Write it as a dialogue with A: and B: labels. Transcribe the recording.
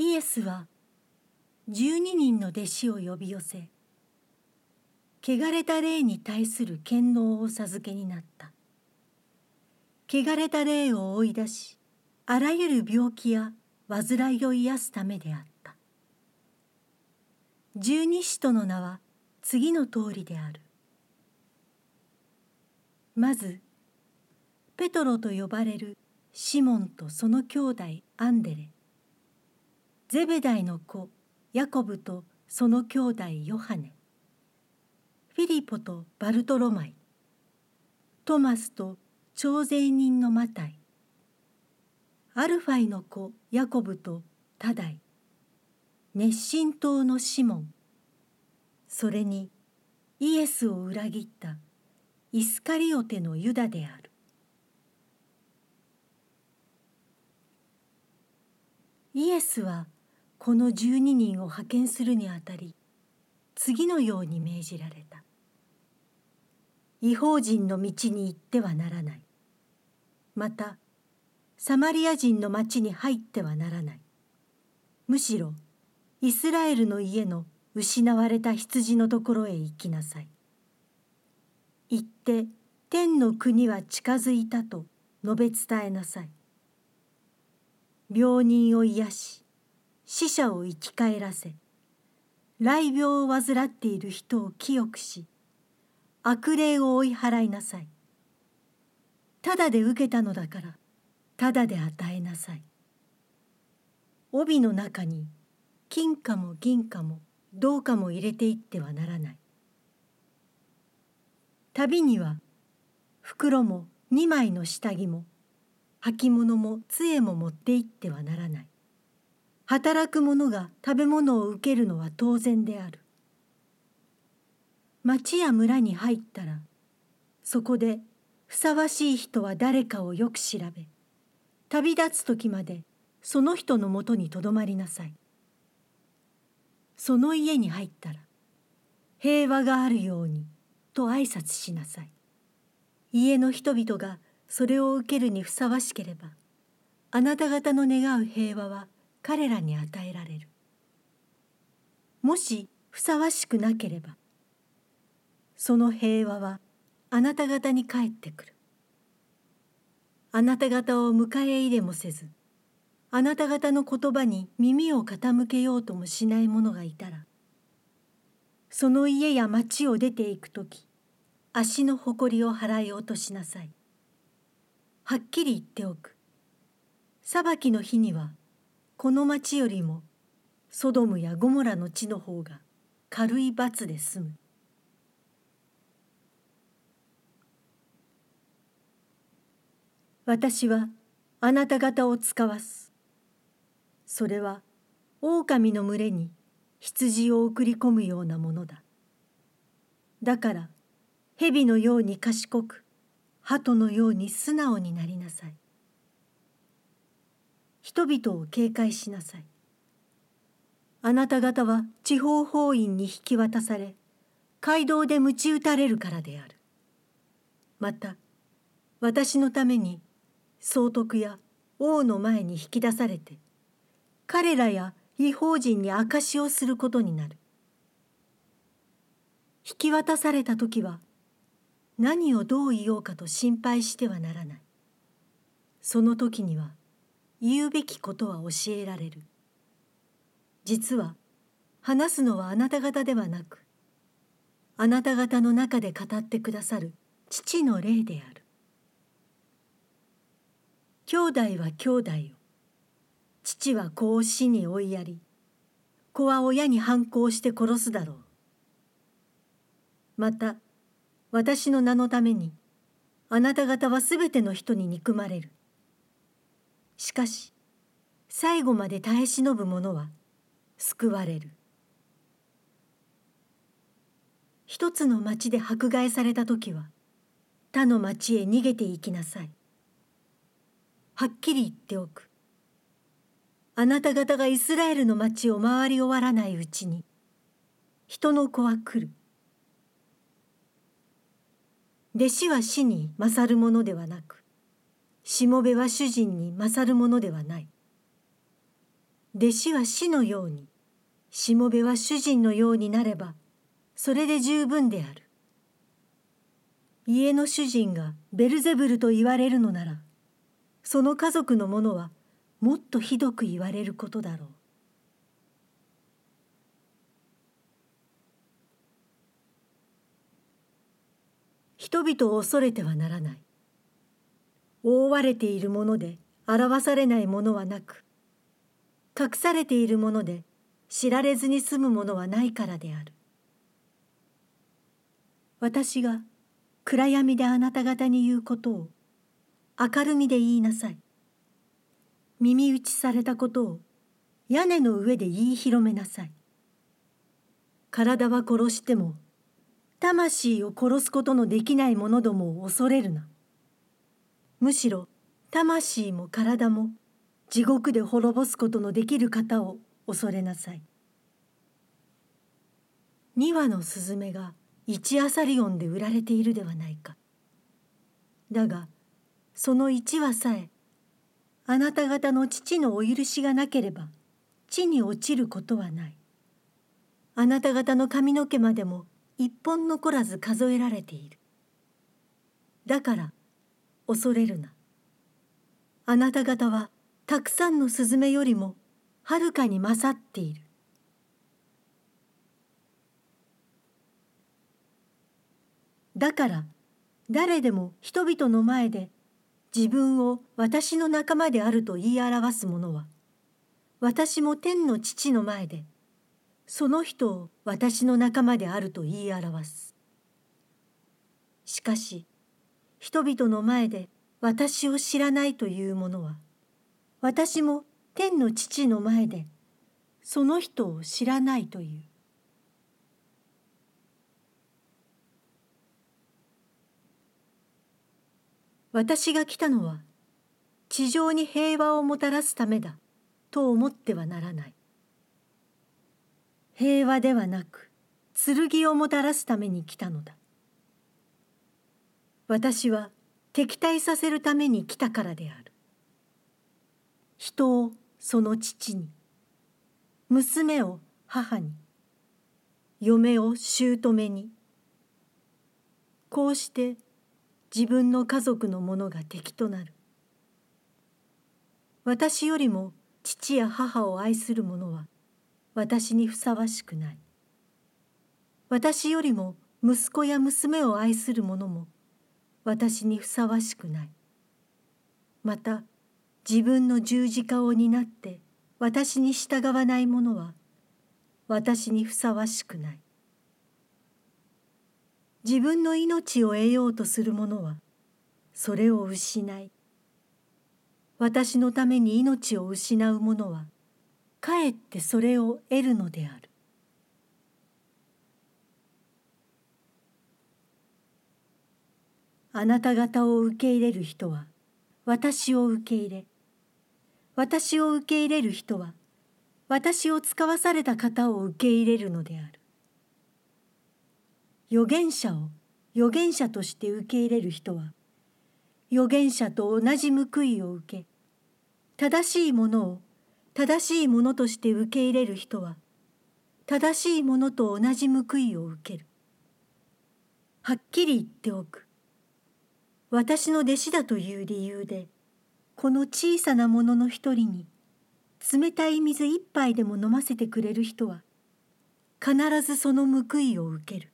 A: イエスは12人の弟子を呼び寄せ汚れた霊に対する権能を授けになった。汚れた霊を追い出しあらゆる病気や患いを癒すためであった。十二使徒の名は次の通りである。まずペトロと呼ばれるシモンとその兄弟アンデレ。ゼベダイの子ヤコブとその兄弟ヨハネ。フィリポとバルトロマイ。トマスと徴税人のマタイ。アルファイの子ヤコブとタダイ。熱心党のシモン。それにイエスを裏切ったイスカリオテのユダである。イエスはこの12人を派遣するにあたり次のように命じられた。違法人の道に行ってはならない。またサマリア人の町に入ってはならない。むしろイスラエルの家の失われた羊のところへ行きなさい。行って天の国は近づいたと述べ伝えなさい。病人を癒し死者を生き返らせ雷病を患っている人を清くし悪霊を追い払いなさい。ただで受けたのだからただで与えなさい。帯の中に金貨も銀貨も銅貨も入れていってはならない。旅には袋も二枚の下着も履物も杖も持って行ってはならない。働く者が食べ物を受けるのは当然である。町や村に入ったらそこでふさわしい人は誰かをよく調べ旅立つ時までその人のもとにとどまりなさい。その家に入ったら平和があるようにと挨拶しなさい。家の人々がそれを受けるにふさわしければあなた方の願う平和は彼らに与えられる。もしふさわしくなければその平和はあなた方に帰ってくる。あなた方を迎え入れもせずあなた方の言葉に耳を傾けようともしない者がいたらその家や町を出ていく時足の誇りを払い落としなさい。はっきり言っておく。裁きの日にはこの町よりもソドムやゴモラの地の方が軽い罰で済む。私はあなた方を使わす。それは狼の群れに羊を送り込むようなものだ。だから蛇のように賢く鳩のように素直になりなさい。人々を警戒しなさい。あなた方は地方法院に引き渡され街道で鞭打たれるからである。また私のために総督や王の前に引き出されて彼らや違法人に証しをすることになる。引き渡された時は何をどう言おうかと心配してはならない。その時には言うべきことは教えられる。実は話すのはあなた方ではなくあなた方の中で語ってくださる父の霊である。兄弟は兄弟を父は子を死に追いやり子は親に反抗して殺すだろう。また私の名のためにあなた方はすべての人に憎まれる。しかし最後まで耐え忍ぶ者は救われる。一つの町で迫害された時は他の町へ逃げていきなさい。はっきり言っておく。あなた方がイスラエルの町を回り終わらないうちに人の子は来る。弟子は死に勝るものではなくしもべは主人に勝るものではない。弟子は死のようにしもべは主人のようになればそれで十分である。家の主人がベルゼブルと言われるのならその家族の者はもっとひどく言われることだろう。人々を恐れてはならない。覆われているもので表されないものはなく隠されているもので知られずに済むものはないからである。私が暗闇であなた方に言うことを明るみで言いなさい。耳打ちされたことを屋根の上で言い広めなさい。体は殺しても魂を殺すことのできない者どもを恐れるな。むしろ魂も体も地獄で滅ぼすことのできる方を恐れなさい。二羽のスズメが一アサリオンで売られているではないか。だがその一羽さえあなた方の父のお許しがなければ地に落ちることはない。あなた方の髪の毛までも一本残らず数えられている。だから恐れるな。あなた方はたくさんのスズメよりもはるかに勝っている。だから誰でも人々の前で自分を私の仲間であると言い表す者は私も天の父の前でその人を私の仲間であると言い表す。しかし人々の前で私を知らないという者は私も天の父の前でその人を知らないという。私が来たのは地上に平和をもたらすためだと思ってはならない。平和ではなく剣をもたらすために来たのだ。私は敵対させるために来たからである。人をその父に娘を母に嫁を姑にこうして自分の家族の者が敵となる。私よりも父や母を愛する者は私にふさわしくない。私よりも息子や娘を愛する者も私にふさわしくない。また自分の十字架を担って私に従わない者は私にふさわしくない。自分の命を得ようとする者はそれを失い私のために命を失う者はかえってそれを得るのである。あなた方を受け入れる人は私を受け入れ私を受け入れる人は私を使わされた方を受け入れるのである。預言者を預言者として受け入れる人は預言者と同じ報いを受け正しいものを正しいものとして受け入れる人は正しいものと同じ報いを受ける。はっきり言っておく。私の弟子だという理由でこの小さなものの一人に冷たい水一杯でも飲ませてくれる人は必ずその報いを受ける。